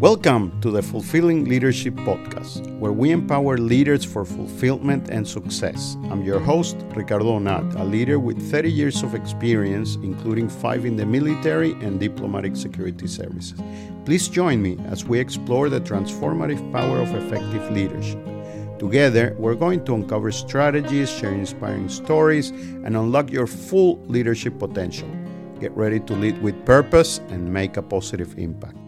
Welcome to the Fulfilling Leadership Podcast, where we empower leaders for fulfillment and success. I'm your host, Ricardo Onat, a leader with 30 years of experience, including five in the military and diplomatic security services. Please join me as we explore the transformative power of effective leadership. Together, we're going to uncover strategies, share inspiring stories, and unlock your full leadership potential. Get ready to lead with purpose and make a positive impact.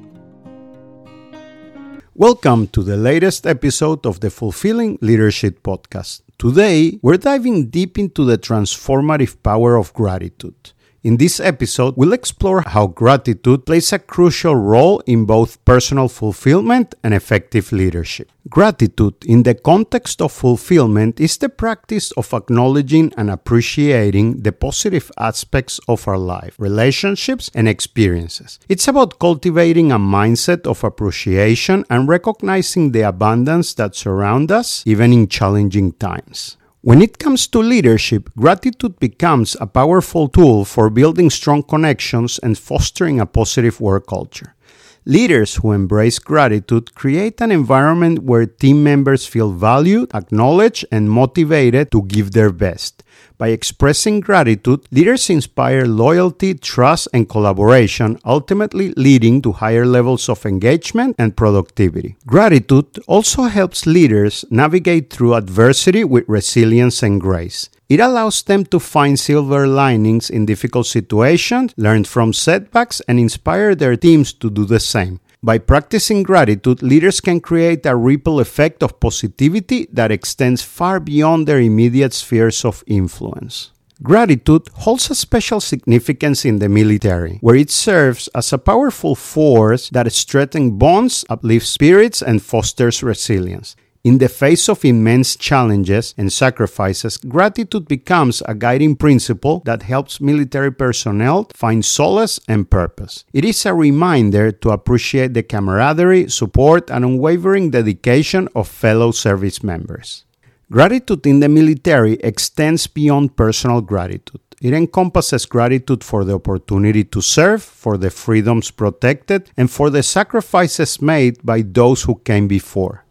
Welcome to the latest episode of the Fulfilling Leadership Podcast. Today, we're diving deep into the transformative power of gratitude. In this episode, we'll explore how gratitude plays a crucial role in both personal fulfillment and effective leadership. Gratitude, in the context of fulfillment, is the practice of acknowledging and appreciating the positive aspects of our life, relationships, and experiences. It's about cultivating a mindset of appreciation and recognizing the abundance that surrounds us, even in challenging times. When it comes to leadership, gratitude becomes a powerful tool for building strong connections and fostering a positive work culture. Leaders who embrace gratitude create an environment where team members feel valued, acknowledged, and motivated to give their best. By expressing gratitude, leaders inspire loyalty, trust, and collaboration, ultimately leading to higher levels of engagement and productivity. Gratitude also helps leaders navigate through adversity with resilience and grace. It allows them to find silver linings in difficult situations, learn from setbacks, and inspire their teams to do the same. By practicing gratitude, leaders can create a ripple effect of positivity that extends far beyond their immediate spheres of influence. Gratitude holds a special significance in the military, where it serves as a powerful force that strengthens bonds, uplifts spirits, and fosters resilience. In the face of immense challenges and sacrifices, gratitude becomes a guiding principle that helps military personnel find solace and purpose. It is a reminder to appreciate the camaraderie, support, and unwavering dedication of fellow service members. Gratitude in the military extends beyond personal gratitude. It encompasses gratitude for the opportunity to serve, for the freedoms protected, and for the sacrifices made by those who came before.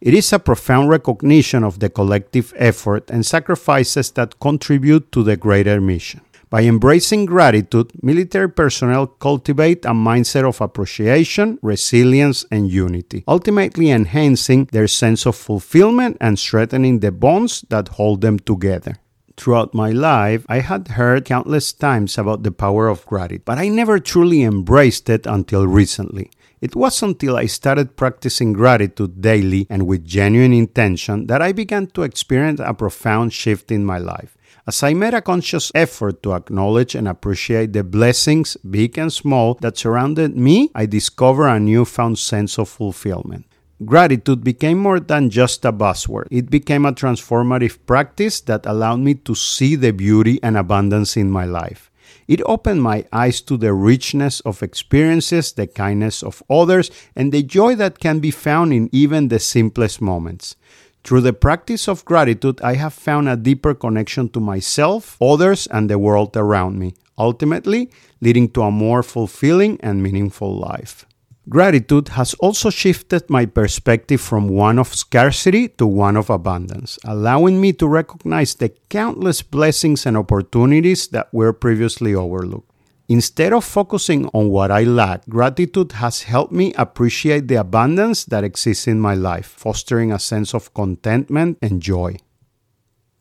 It is a profound recognition of the collective effort and sacrifices that contribute to the greater mission. By embracing gratitude, military personnel cultivate a mindset of appreciation, resilience, and unity, ultimately enhancing their sense of fulfillment and strengthening the bonds that hold them together. Throughout my life, I had heard countless times about the power of gratitude, but I never truly embraced it until recently. It was until I started practicing gratitude daily and with genuine intention that I began to experience a profound shift in my life. As I made a conscious effort to acknowledge and appreciate the blessings, big and small, that surrounded me, I discovered a newfound sense of fulfillment. Gratitude became more than just a buzzword. It became a transformative practice that allowed me to see the beauty and abundance in my life. It opened my eyes to the richness of experiences, the kindness of others, and the joy that can be found in even the simplest moments. Through the practice of gratitude, I have found a deeper connection to myself, others, and the world around me, ultimately leading to a more fulfilling and meaningful life. Gratitude has also shifted my perspective from one of scarcity to one of abundance, allowing me to recognize the countless blessings and opportunities that were previously overlooked. Instead of focusing on what I lack, gratitude has helped me appreciate the abundance that exists in my life, fostering a sense of contentment and joy.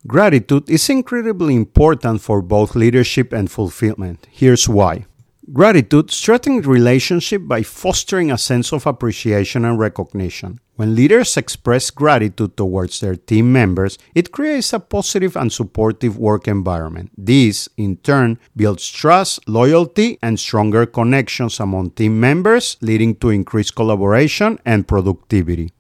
Gratitude is incredibly important for both leadership and fulfillment. Here's why. Gratitude strengthens relationship by fostering a sense of appreciation and recognition. When leaders express gratitude towards their team members, it creates a positive and supportive work environment. This, in turn, builds trust, loyalty, and stronger connections among team members, leading to increased collaboration and productivity.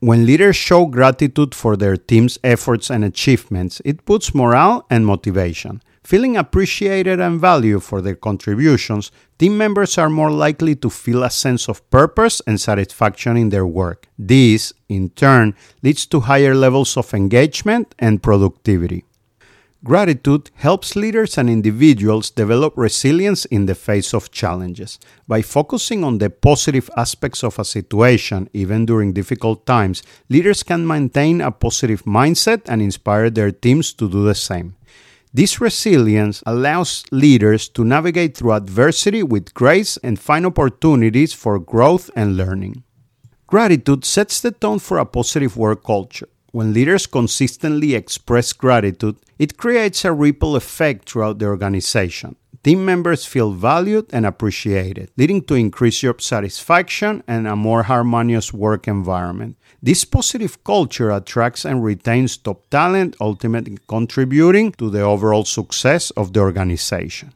When leaders show gratitude for their team's efforts and achievements, it puts morale and motivation. Feeling appreciated and valued for their contributions, team members are more likely to feel a sense of purpose and satisfaction in their work. This, in turn, leads to higher levels of engagement and productivity. Gratitude helps leaders and individuals develop resilience in the face of challenges. By focusing on the positive aspects of a situation, even during difficult times, leaders can maintain a positive mindset and inspire their teams to do the same. This resilience allows leaders to navigate through adversity with grace and find opportunities for growth and learning. Gratitude sets the tone for a positive work culture. When leaders consistently express gratitude, it creates a ripple effect throughout the organization. Team members feel valued and appreciated, leading to increased job satisfaction and a more harmonious work environment. This positive culture attracts and retains top talent, ultimately contributing to the overall success of the organization.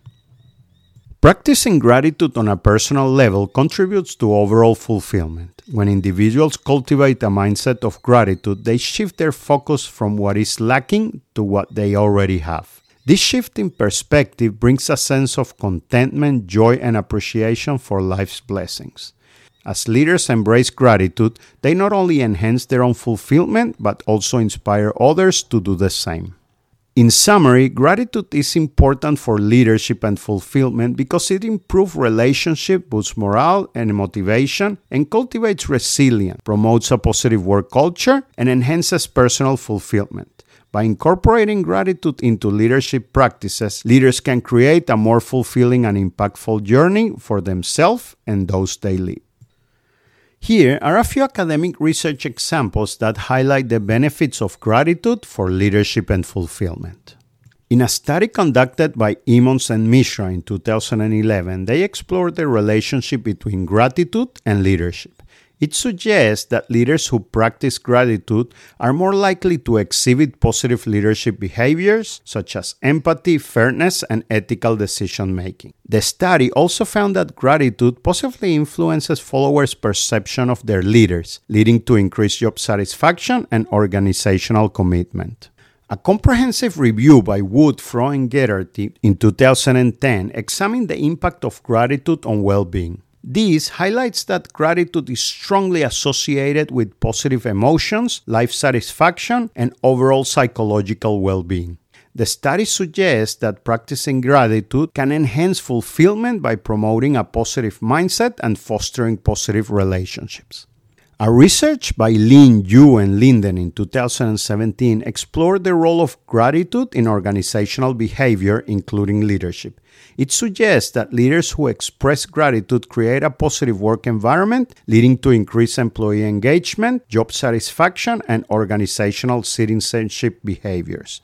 Practicing gratitude on a personal level contributes to overall fulfillment. When individuals cultivate a mindset of gratitude, they shift their focus from what is lacking to what they already have. This shift in perspective brings a sense of contentment, joy, and appreciation for life's blessings. As leaders embrace gratitude, they not only enhance their own fulfillment, but also inspire others to do the same. In summary, gratitude is important for leadership and fulfillment because it improves relationship, boosts morale and motivation, and cultivates resilience, promotes a positive work culture, and enhances personal fulfillment. By incorporating gratitude into leadership practices, leaders can create a more fulfilling and impactful journey for themselves and those they lead. Here are a few academic research examples that highlight the benefits of gratitude for leadership and fulfillment. In a study conducted by Emmons and Mishra in 2011, they explored the relationship between gratitude and leadership. It suggests that leaders who practice gratitude are more likely to exhibit positive leadership behaviors such as empathy, fairness, and ethical decision making. The study also found that gratitude positively influences followers' perception of their leaders, leading to increased job satisfaction and organizational commitment. A comprehensive review by Wood, Froh, and Geraghty in 2010 examined the impact of gratitude on well being. This highlights that gratitude is strongly associated with positive emotions, life satisfaction, and overall psychological well being. The study suggests that practicing gratitude can enhance fulfillment by promoting a positive mindset and fostering positive relationships. A research by Lin Yu and Linden in 2017 explored the role of gratitude in organizational behavior, including leadership. It suggests that leaders who express gratitude create a positive work environment, leading to increased employee engagement, job satisfaction, and organizational citizenship behaviors.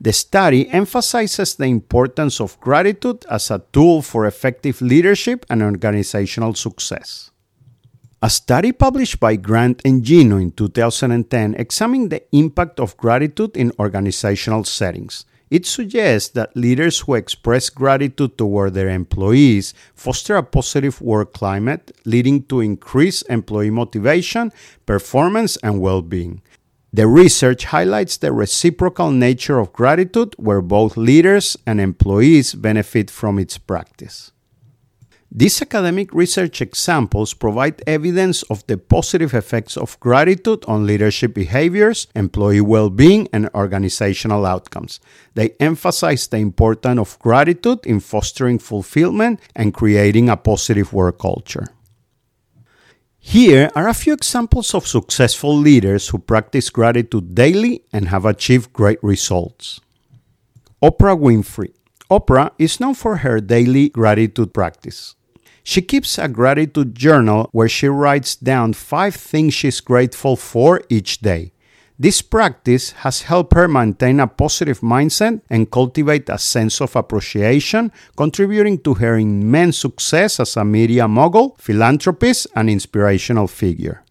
The study emphasizes the importance of gratitude as a tool for effective leadership and organizational success. A study published by Grant and Gino in 2010 examined the impact of gratitude in organizational settings. It suggests that leaders who express gratitude toward their employees foster a positive work climate, leading to increased employee motivation, performance, and well being. The research highlights the reciprocal nature of gratitude, where both leaders and employees benefit from its practice. These academic research examples provide evidence of the positive effects of gratitude on leadership behaviors, employee well being, and organizational outcomes. They emphasize the importance of gratitude in fostering fulfillment and creating a positive work culture. Here are a few examples of successful leaders who practice gratitude daily and have achieved great results. Oprah Winfrey. Oprah is known for her daily gratitude practice. She keeps a gratitude journal where she writes down five things she's grateful for each day. This practice has helped her maintain a positive mindset and cultivate a sense of appreciation, contributing to her immense success as a media mogul, philanthropist, and inspirational figure.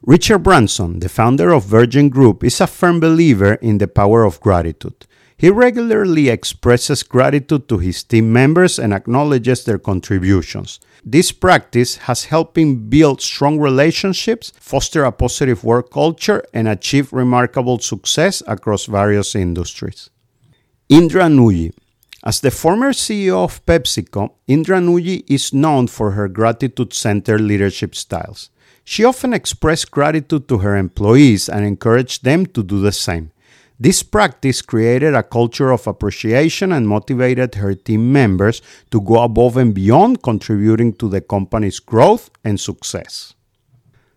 Richard Branson, the founder of Virgin Group, is a firm believer in the power of gratitude. He regularly expresses gratitude to his team members and acknowledges their contributions. This practice has helped him build strong relationships, foster a positive work culture, and achieve remarkable success across various industries. Indra Nooyi. As the former CEO of PepsiCo, Indra Nooyi is known for her gratitude centered leadership styles. She often expressed gratitude to her employees and encouraged them to do the same. This practice created a culture of appreciation and motivated her team members to go above and beyond, contributing to the company's growth and success.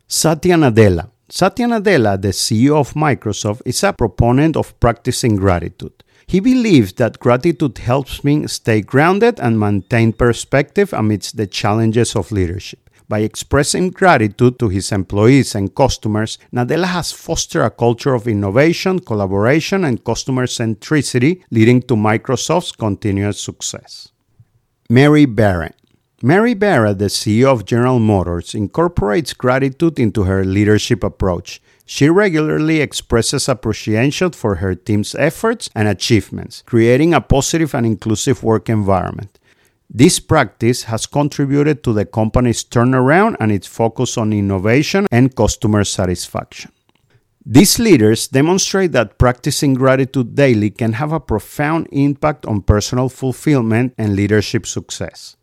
Satya Nadella. Satya Nadella, the CEO of Microsoft, is a proponent of practicing gratitude. He believes that gratitude helps me stay grounded and maintain perspective amidst the challenges of leadership. By expressing gratitude to his employees and customers, Nadella has fostered a culture of innovation, collaboration, and customer centricity, leading to Microsoft's continuous success. Mary Barra. Mary Barra, the CEO of General Motors, incorporates gratitude into her leadership approach. She regularly expresses appreciation for her team's efforts and achievements, creating a positive and inclusive work environment. This practice has contributed to the company's turnaround and its focus on innovation and customer satisfaction. These leaders demonstrate that practicing gratitude daily can have a profound impact on personal fulfillment and leadership success.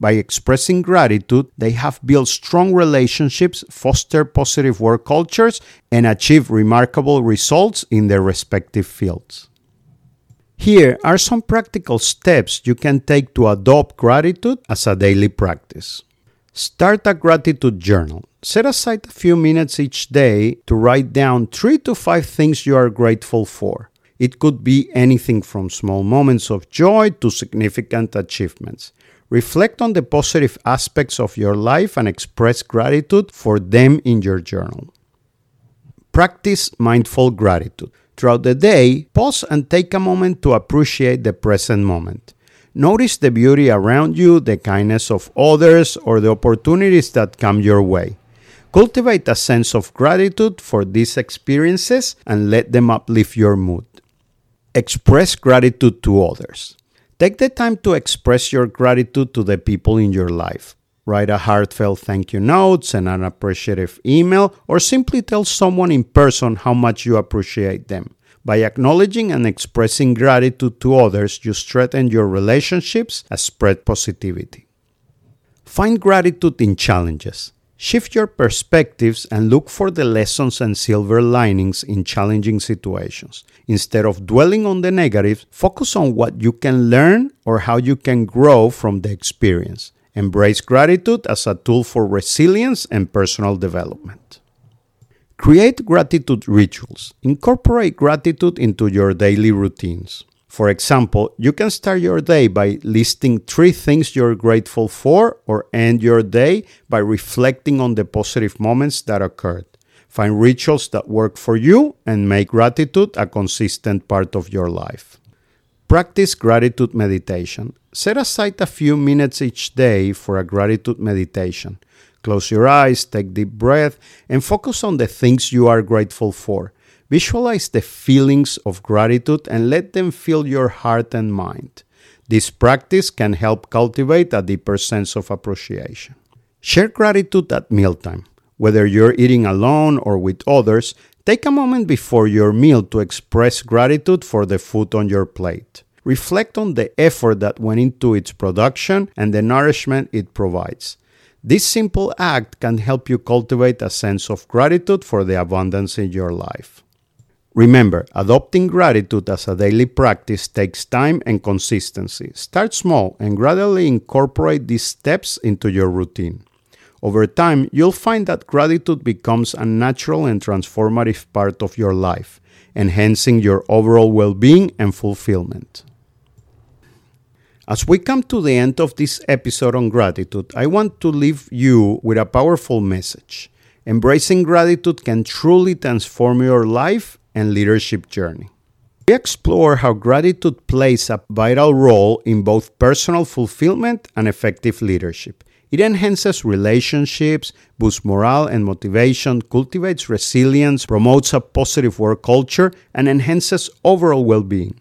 By expressing gratitude, they have built strong relationships, fostered positive work cultures, and achieved remarkable results in their respective fields. Here are some practical steps you can take to adopt gratitude as a daily practice. Start a gratitude journal. Set aside a few minutes each day to write down three to five things you are grateful for. It could be anything from small moments of joy to significant achievements. Reflect on the positive aspects of your life and express gratitude for them in your journal. Practice mindful gratitude. Throughout the day, pause and take a moment to appreciate the present moment. Notice the beauty around you, the kindness of others, or the opportunities that come your way. Cultivate a sense of gratitude for these experiences and let them uplift your mood. Express gratitude to others. Take the time to express your gratitude to the people in your life. Write a heartfelt thank you note, send an appreciative email, or simply tell someone in person how much you appreciate them. By acknowledging and expressing gratitude to others, you strengthen your relationships and spread positivity. Find gratitude in challenges. Shift your perspectives and look for the lessons and silver linings in challenging situations. Instead of dwelling on the negatives, focus on what you can learn or how you can grow from the experience. Embrace gratitude as a tool for resilience and personal development. Create gratitude rituals. Incorporate gratitude into your daily routines. For example, you can start your day by listing three things you're grateful for, or end your day by reflecting on the positive moments that occurred. Find rituals that work for you and make gratitude a consistent part of your life. Practice gratitude meditation. Set aside a few minutes each day for a gratitude meditation. Close your eyes, take deep breath, and focus on the things you are grateful for. Visualize the feelings of gratitude and let them fill your heart and mind. This practice can help cultivate a deeper sense of appreciation. Share gratitude at mealtime. Whether you're eating alone or with others, Take a moment before your meal to express gratitude for the food on your plate. Reflect on the effort that went into its production and the nourishment it provides. This simple act can help you cultivate a sense of gratitude for the abundance in your life. Remember, adopting gratitude as a daily practice takes time and consistency. Start small and gradually incorporate these steps into your routine. Over time, you'll find that gratitude becomes a natural and transformative part of your life, enhancing your overall well being and fulfillment. As we come to the end of this episode on gratitude, I want to leave you with a powerful message. Embracing gratitude can truly transform your life and leadership journey. We explore how gratitude plays a vital role in both personal fulfillment and effective leadership. It enhances relationships, boosts morale and motivation, cultivates resilience, promotes a positive work culture, and enhances overall well being.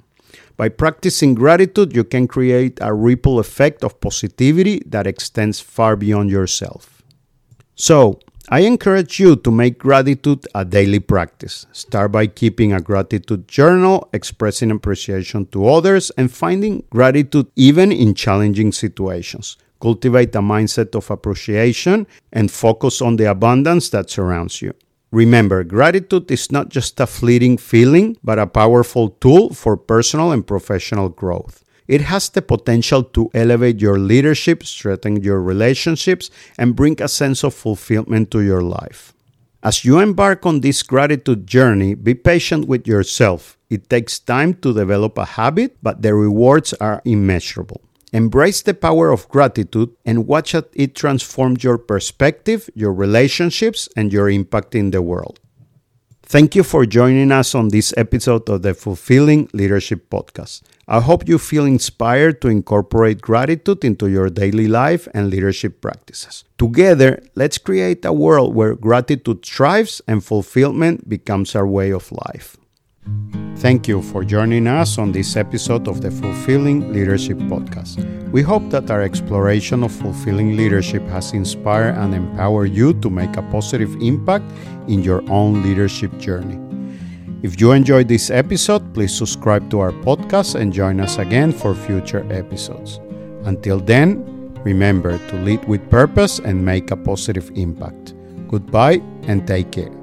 By practicing gratitude, you can create a ripple effect of positivity that extends far beyond yourself. So, I encourage you to make gratitude a daily practice. Start by keeping a gratitude journal, expressing appreciation to others, and finding gratitude even in challenging situations. Cultivate a mindset of appreciation and focus on the abundance that surrounds you. Remember, gratitude is not just a fleeting feeling, but a powerful tool for personal and professional growth. It has the potential to elevate your leadership, strengthen your relationships, and bring a sense of fulfillment to your life. As you embark on this gratitude journey, be patient with yourself. It takes time to develop a habit, but the rewards are immeasurable. Embrace the power of gratitude and watch it transform your perspective, your relationships, and your impact in the world. Thank you for joining us on this episode of the Fulfilling Leadership Podcast. I hope you feel inspired to incorporate gratitude into your daily life and leadership practices. Together, let's create a world where gratitude thrives and fulfillment becomes our way of life. Thank you for joining us on this episode of the Fulfilling Leadership Podcast. We hope that our exploration of fulfilling leadership has inspired and empowered you to make a positive impact in your own leadership journey. If you enjoyed this episode, please subscribe to our podcast and join us again for future episodes. Until then, remember to lead with purpose and make a positive impact. Goodbye and take care.